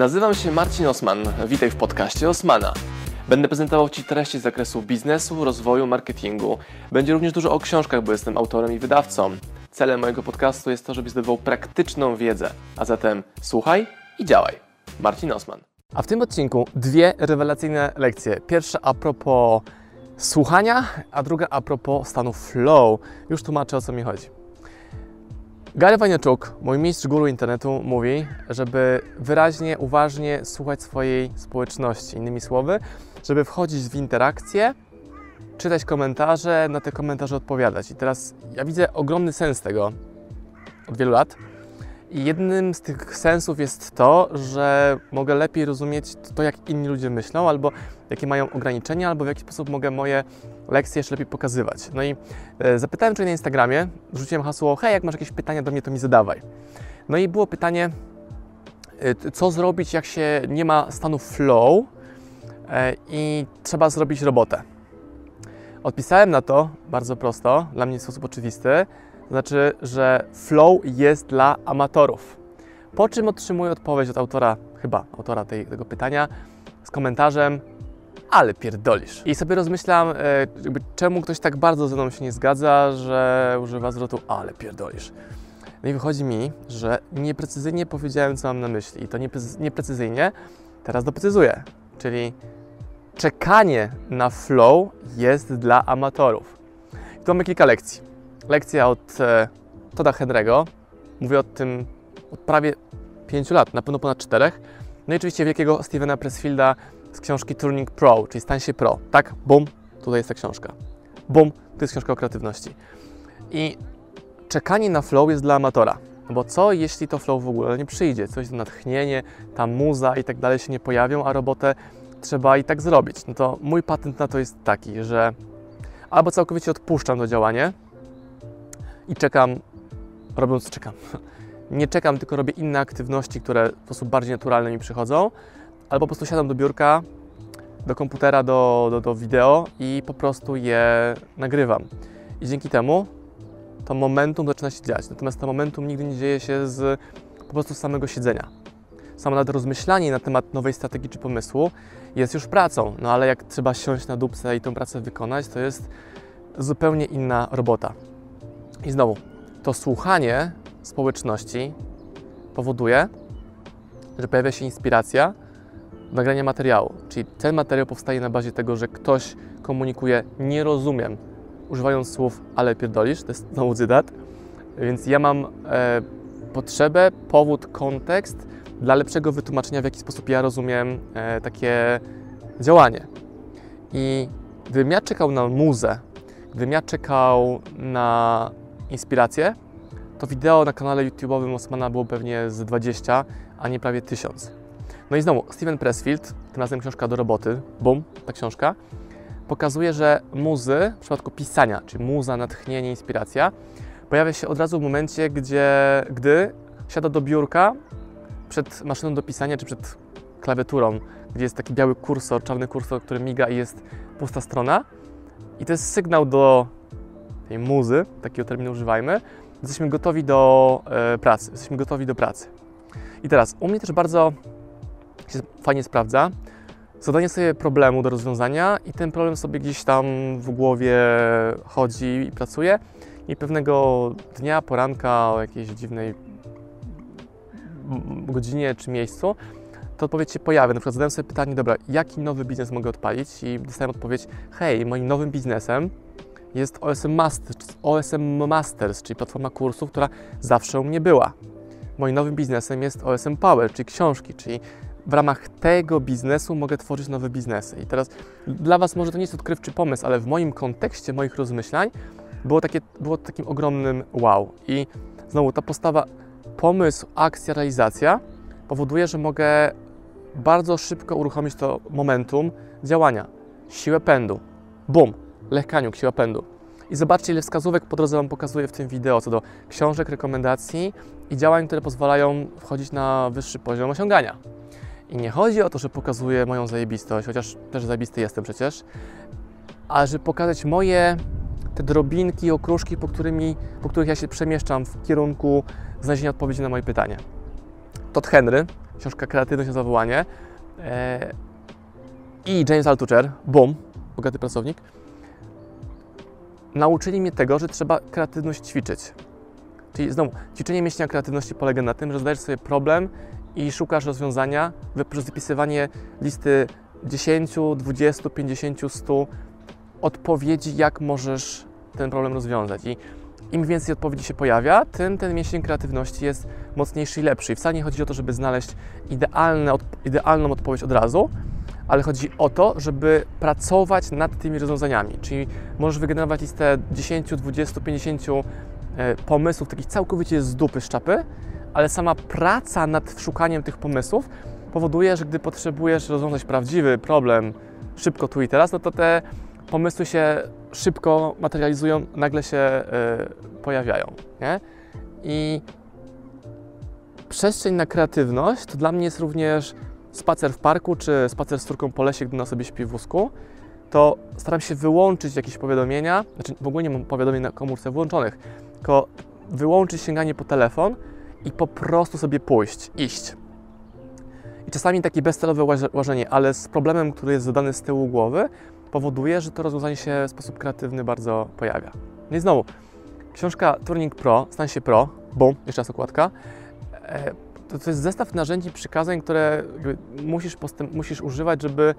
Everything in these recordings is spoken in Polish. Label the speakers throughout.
Speaker 1: Nazywam się Marcin Osman. Witaj w podcaście Osmana. Będę prezentował Ci treści z zakresu biznesu, rozwoju, marketingu. Będzie również dużo o książkach, bo jestem autorem i wydawcą. Celem mojego podcastu jest to, żebyś zdobywał praktyczną wiedzę. A zatem słuchaj i działaj. Marcin Osman. A w tym odcinku dwie rewelacyjne lekcje. Pierwsza a propos słuchania, a druga a propos stanu flow. Już tłumaczę o co mi chodzi. Gary Vaynerchuk, mój mistrz guru internetu, mówi, żeby wyraźnie, uważnie słuchać swojej społeczności. Innymi słowy, żeby wchodzić w interakcję, czytać komentarze, na te komentarze odpowiadać. I teraz ja widzę ogromny sens tego od wielu lat. Jednym z tych sensów jest to, że mogę lepiej rozumieć to, jak inni ludzie myślą, albo jakie mają ograniczenia, albo w jaki sposób mogę moje lekcje jeszcze lepiej pokazywać. No i e, zapytałem człowieka na Instagramie, rzuciłem hasło, hej, jak masz jakieś pytania do mnie, to mi zadawaj. No i było pytanie, e, co zrobić, jak się nie ma stanu flow e, i trzeba zrobić robotę. Odpisałem na to bardzo prosto, dla mnie w sposób oczywisty, znaczy, że flow jest dla amatorów. Po czym otrzymuję odpowiedź od autora, chyba autora tej, tego pytania, z komentarzem, ale pierdolisz. I sobie rozmyślam, e, czemu ktoś tak bardzo ze mną się nie zgadza, że używa zwrotu, ale pierdolisz. No i wychodzi mi, że nieprecyzyjnie powiedziałem, co mam na myśli. I to nieprecyzyjnie teraz doprecyzuję. Czyli czekanie na flow jest dla amatorów. I tu mamy kilka lekcji. Lekcja od e, Toda Henry'ego. Mówię o tym od prawie 5 lat, na pewno ponad 4. No i oczywiście wielkiego Stevena Pressfielda z książki Turning Pro, czyli stań się pro. Tak, bum, tutaj jest ta książka. Bum, to jest książka o kreatywności. I czekanie na flow jest dla amatora. Bo co jeśli to flow w ogóle nie przyjdzie? Coś to natchnienie, ta muza i tak dalej się nie pojawią, a robotę trzeba i tak zrobić. No to mój patent na to jest taki, że albo całkowicie odpuszczam to działanie i czekam, robiąc czekam. Nie czekam, tylko robię inne aktywności, które w sposób bardziej naturalny mi przychodzą albo po prostu siadam do biurka, do komputera, do, do, do wideo i po prostu je nagrywam. I dzięki temu to momentum zaczyna się dziać. Natomiast to momentum nigdy nie dzieje się z po prostu samego siedzenia. Samo nawet rozmyślanie na temat nowej strategii czy pomysłu jest już pracą, no ale jak trzeba siąść na dupce i tę pracę wykonać, to jest zupełnie inna robota. I znowu, to słuchanie społeczności powoduje, że pojawia się inspiracja, nagrania materiału. Czyli ten materiał powstaje na bazie tego, że ktoś komunikuje nie rozumiem, używając słów ale pierdolisz, to jest znowu cytat. Więc ja mam e, potrzebę, powód, kontekst dla lepszego wytłumaczenia, w jaki sposób ja rozumiem e, takie działanie. I gdybym ja czekał na muzę, gdybym ja czekał na inspirację, to wideo na kanale YouTube'owym Osmana było pewnie z 20, a nie prawie 1000. No i znowu, Steven Pressfield, tym razem książka do roboty, bum, ta książka, pokazuje, że muzy, w przypadku pisania, czyli muza, natchnienie, inspiracja, pojawia się od razu w momencie, gdzie, gdy siada do biurka przed maszyną do pisania, czy przed klawiaturą, gdzie jest taki biały kursor, czarny kursor, który miga i jest pusta strona. I to jest sygnał do tej muzy, takiego terminu używajmy, jesteśmy gotowi do e, pracy, jesteśmy gotowi do pracy. I teraz, u mnie też bardzo się fajnie sprawdza. Zadanie sobie problemu do rozwiązania i ten problem sobie gdzieś tam w głowie chodzi i pracuje. I pewnego dnia, poranka o jakiejś dziwnej godzinie czy miejscu, to odpowiedź się pojawia. Na przykład zadałem sobie pytanie, dobra, jaki nowy biznes mogę odpalić? I dostałem odpowiedź, hej, moim nowym biznesem jest OSM Masters, OSM Masters, czyli platforma kursów, która zawsze u mnie była. Moim nowym biznesem jest OSM Power, czyli książki, czyli w ramach tego biznesu mogę tworzyć nowe biznesy. I teraz dla Was może to nie jest odkrywczy pomysł, ale w moim kontekście, moich rozmyślań było, takie, było takim ogromnym wow. I znowu ta postawa pomysł, akcja, realizacja powoduje, że mogę bardzo szybko uruchomić to momentum działania, siłę pędu. Bum, lekaniuk, siła pędu. I zobaczcie, ile wskazówek po drodze Wam pokazuję w tym wideo co do książek, rekomendacji i działań, które pozwalają wchodzić na wyższy poziom osiągania. I nie chodzi o to, że pokazuję moją zajebistość, chociaż też zajebisty jestem przecież, ale żeby pokazać moje te drobinki, okruszki, po, którymi, po których ja się przemieszczam w kierunku znalezienia odpowiedzi na moje pytanie. Todd Henry, książka Kreatywność na zawołanie e, i James Altucher, boom, bogaty pracownik, nauczyli mnie tego, że trzeba kreatywność ćwiczyć. Czyli znowu, ćwiczenie mięśnia kreatywności polega na tym, że zadajesz sobie problem i szukasz rozwiązania przez wypisywanie listy 10, 20, 50, 100 odpowiedzi, jak możesz ten problem rozwiązać. I im więcej odpowiedzi się pojawia, tym ten mięsień kreatywności jest mocniejszy i lepszy. I wcale nie chodzi o to, żeby znaleźć idealne, idealną odpowiedź od razu, ale chodzi o to, żeby pracować nad tymi rozwiązaniami. Czyli możesz wygenerować listę 10, 20, 50 pomysłów, takich całkowicie z dupy, z czapy, ale sama praca nad szukaniem tych pomysłów powoduje, że gdy potrzebujesz rozwiązać prawdziwy problem szybko tu i teraz, no to te pomysły się szybko materializują, nagle się y, pojawiają. Nie? I przestrzeń na kreatywność to dla mnie jest również spacer w parku, czy spacer z córką po lesie, gdy na sobie śpi w wózku. To staram się wyłączyć jakieś powiadomienia, znaczy w ogóle nie mam powiadomień na komórce włączonych, tylko wyłączyć sięganie po telefon i po prostu sobie pójść, iść. I czasami takie bezcelowe łażenie, ale z problemem, który jest zadany z tyłu głowy, powoduje, że to rozwiązanie się w sposób kreatywny bardzo pojawia. No i znowu, książka Turning Pro, stań się pro, bum, jeszcze raz okładka, e, to, to jest zestaw narzędzi, przykazań, które musisz, postęp, musisz używać, żeby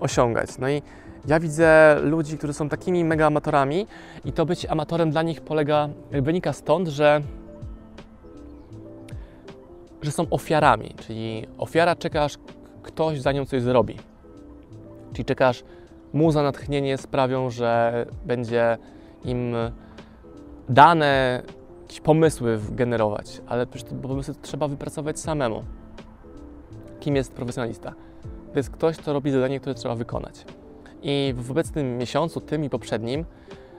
Speaker 1: osiągać. No i ja widzę ludzi, którzy są takimi mega amatorami i to być amatorem dla nich polega, wynika stąd, że że są ofiarami, czyli ofiara czeka, aż ktoś za nią coś zrobi. Czyli czekasz, muza, natchnienie sprawią, że będzie im dane jakieś pomysły generować, ale przecież te pomysły trzeba wypracować samemu. Kim jest profesjonalista? To jest ktoś, kto robi zadanie, które trzeba wykonać. I w obecnym miesiącu, tym i poprzednim,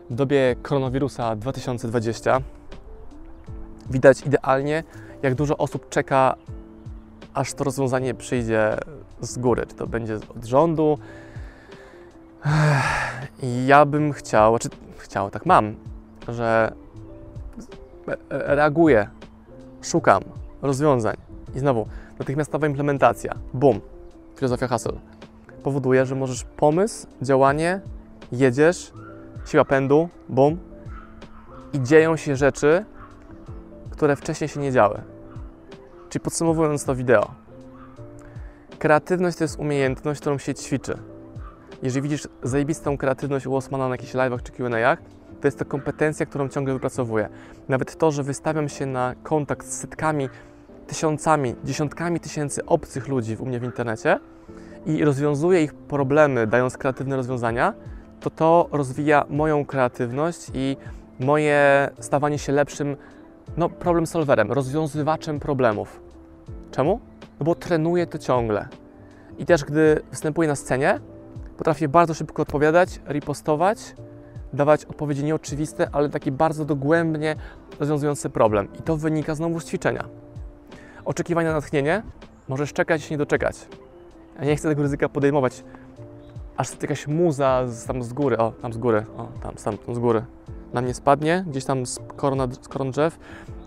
Speaker 1: w dobie koronawirusa 2020, widać idealnie, jak dużo osób czeka, aż to rozwiązanie przyjdzie z góry. Czy to będzie od rządu. Ja bym chciał, czy chciał, tak mam, że reaguję, szukam rozwiązań. I znowu, natychmiastowa implementacja, boom, filozofia haseł, powoduje, że możesz pomysł, działanie, jedziesz, siła pędu, boom, i dzieją się rzeczy, które wcześniej się nie działy. Czyli podsumowując to wideo, kreatywność to jest umiejętność, którą się ćwiczy. Jeżeli widzisz zajebistą kreatywność u Osmana na jakichś live'ach czy Q&A'ach, to jest to kompetencja, którą ciągle wypracowuję. Nawet to, że wystawiam się na kontakt z setkami, tysiącami, dziesiątkami tysięcy obcych ludzi u mnie w internecie i rozwiązuję ich problemy, dając kreatywne rozwiązania, to to rozwija moją kreatywność i moje stawanie się lepszym no, problem solwerem, rozwiązywaczem problemów. Czemu? No bo trenuję to ciągle. I też gdy występuję na scenie, potrafię bardzo szybko odpowiadać, ripostować, dawać odpowiedzi nieoczywiste, ale takie bardzo dogłębnie rozwiązujące problem. I to wynika znowu z ćwiczenia. Oczekiwania na natchnienie możesz czekać i nie doczekać. Ja nie chcę tego ryzyka podejmować, aż jakaś muza z, tam z góry, o, tam z góry, o, tam, tam z góry, na mnie spadnie, gdzieś tam z korona, z koron drzew.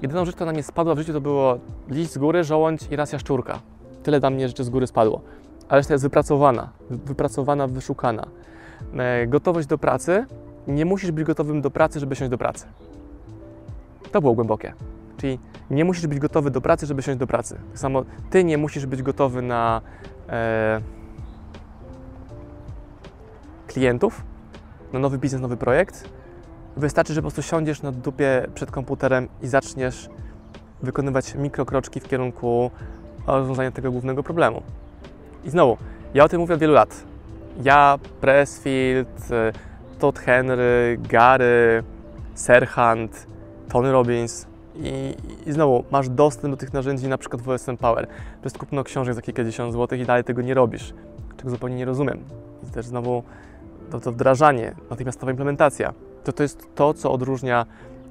Speaker 1: Jedyną rzecz, która na mnie spadła w życiu, to było liść z góry, żołądź i raz jaszczurka. Tyle dla mnie rzeczy z góry spadło. Ale reszta jest wypracowana, wypracowana, wyszukana. E, gotowość do pracy. Nie musisz być gotowym do pracy, żeby siąść do pracy. To było głębokie. Czyli nie musisz być gotowy do pracy, żeby siąść do pracy. Tak samo ty nie musisz być gotowy na e, klientów, na nowy biznes, nowy projekt, Wystarczy, że po prostu siądziesz na dupie przed komputerem i zaczniesz wykonywać mikrokroczki w kierunku rozwiązania tego głównego problemu. I znowu, ja o tym mówię od wielu lat. Ja, Pressfield, Todd Henry, Gary, Serhant, Tony Robbins i, i znowu masz dostęp do tych narzędzi na przykład w OSM Power. Jest kupno książek za kilkadziesiąt złotych i dalej tego nie robisz, czego zupełnie nie rozumiem. I też znowu to, to wdrażanie, natychmiastowa implementacja to to jest to, co odróżnia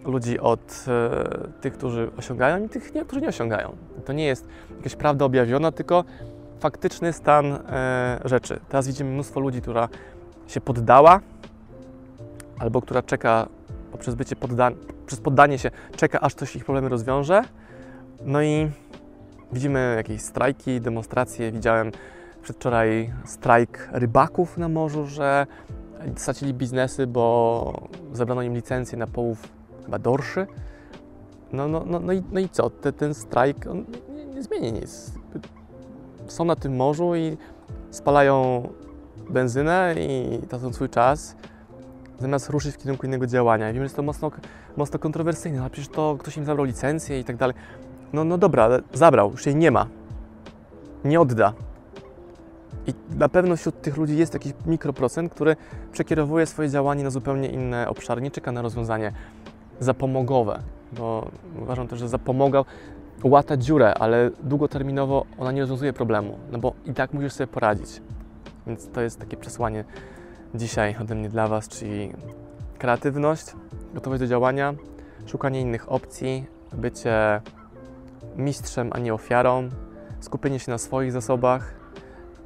Speaker 1: ludzi od e, tych, którzy osiągają i tych, nie, którzy nie osiągają. To nie jest jakaś prawda objawiona, tylko faktyczny stan e, rzeczy. Teraz widzimy mnóstwo ludzi, która się poddała albo która czeka poprzez bycie podda przez poddanie się, czeka aż coś ich problemy rozwiąże. No i widzimy jakieś strajki, demonstracje. Widziałem przedwczoraj strajk rybaków na morzu, że stracili biznesy, bo zabrano im licencję na połów chyba dorszy. No, no, no, no, i, no i co? Te, ten strajk on nie, nie zmieni nic. Są na tym morzu i spalają benzynę i tracą swój czas, zamiast ruszyć w kierunku innego działania. I wiem, że jest to mocno, mocno kontrowersyjne, ale przecież to ktoś im zabrał licencję i tak dalej. No, no dobra, ale zabrał, już jej nie ma. Nie odda. I na pewno wśród tych ludzi jest jakiś mikroprocent, który przekierowuje swoje działanie na zupełnie inne obszary, nie czeka na rozwiązanie zapomogowe, bo uważam też, że zapomoga łata dziurę, ale długoterminowo ona nie rozwiązuje problemu, no bo i tak musisz sobie poradzić. Więc to jest takie przesłanie dzisiaj ode mnie dla Was, czyli kreatywność, gotowość do działania, szukanie innych opcji, bycie mistrzem, a nie ofiarą, skupienie się na swoich zasobach,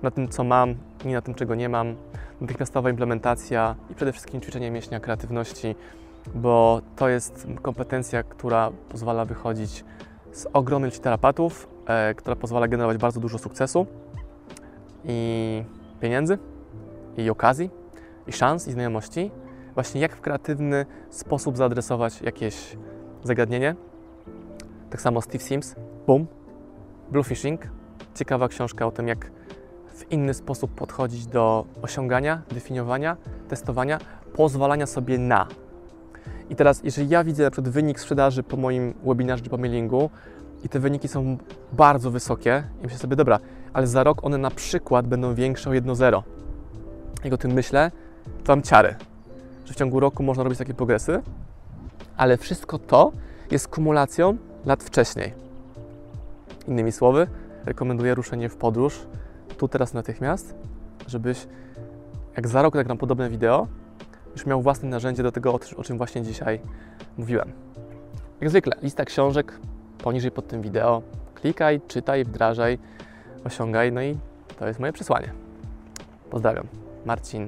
Speaker 1: na tym, co mam, nie na tym, czego nie mam, natychmiastowa implementacja i przede wszystkim ćwiczenie mięśnia kreatywności, bo to jest kompetencja, która pozwala wychodzić z ogromnej liczby tarapatów, e, która pozwala generować bardzo dużo sukcesu i pieniędzy, i okazji, i szans, i znajomości. Właśnie jak w kreatywny sposób zaadresować jakieś zagadnienie. Tak samo Steve Sims, Boom, Bluefishing, ciekawa książka o tym, jak w inny sposób podchodzić do osiągania, definiowania, testowania, pozwalania sobie na. I teraz, jeżeli ja widzę na przykład wynik sprzedaży po moim webinarze czy po mailingu i te wyniki są bardzo wysokie, i myślę sobie, dobra, ale za rok one na przykład będą większe o 1,0. Jak o tym myślę, to mam ciary, że w ciągu roku można robić takie progresy, ale wszystko to jest kumulacją lat wcześniej. Innymi słowy, rekomenduję ruszenie w podróż, tu, teraz, natychmiast, żebyś jak za rok nagram podobne wideo, już miał własne narzędzie do tego, o czym właśnie dzisiaj mówiłem. Jak zwykle, lista książek poniżej pod tym wideo. Klikaj, czytaj, wdrażaj, osiągaj, no i to jest moje przesłanie. Pozdrawiam. Marcin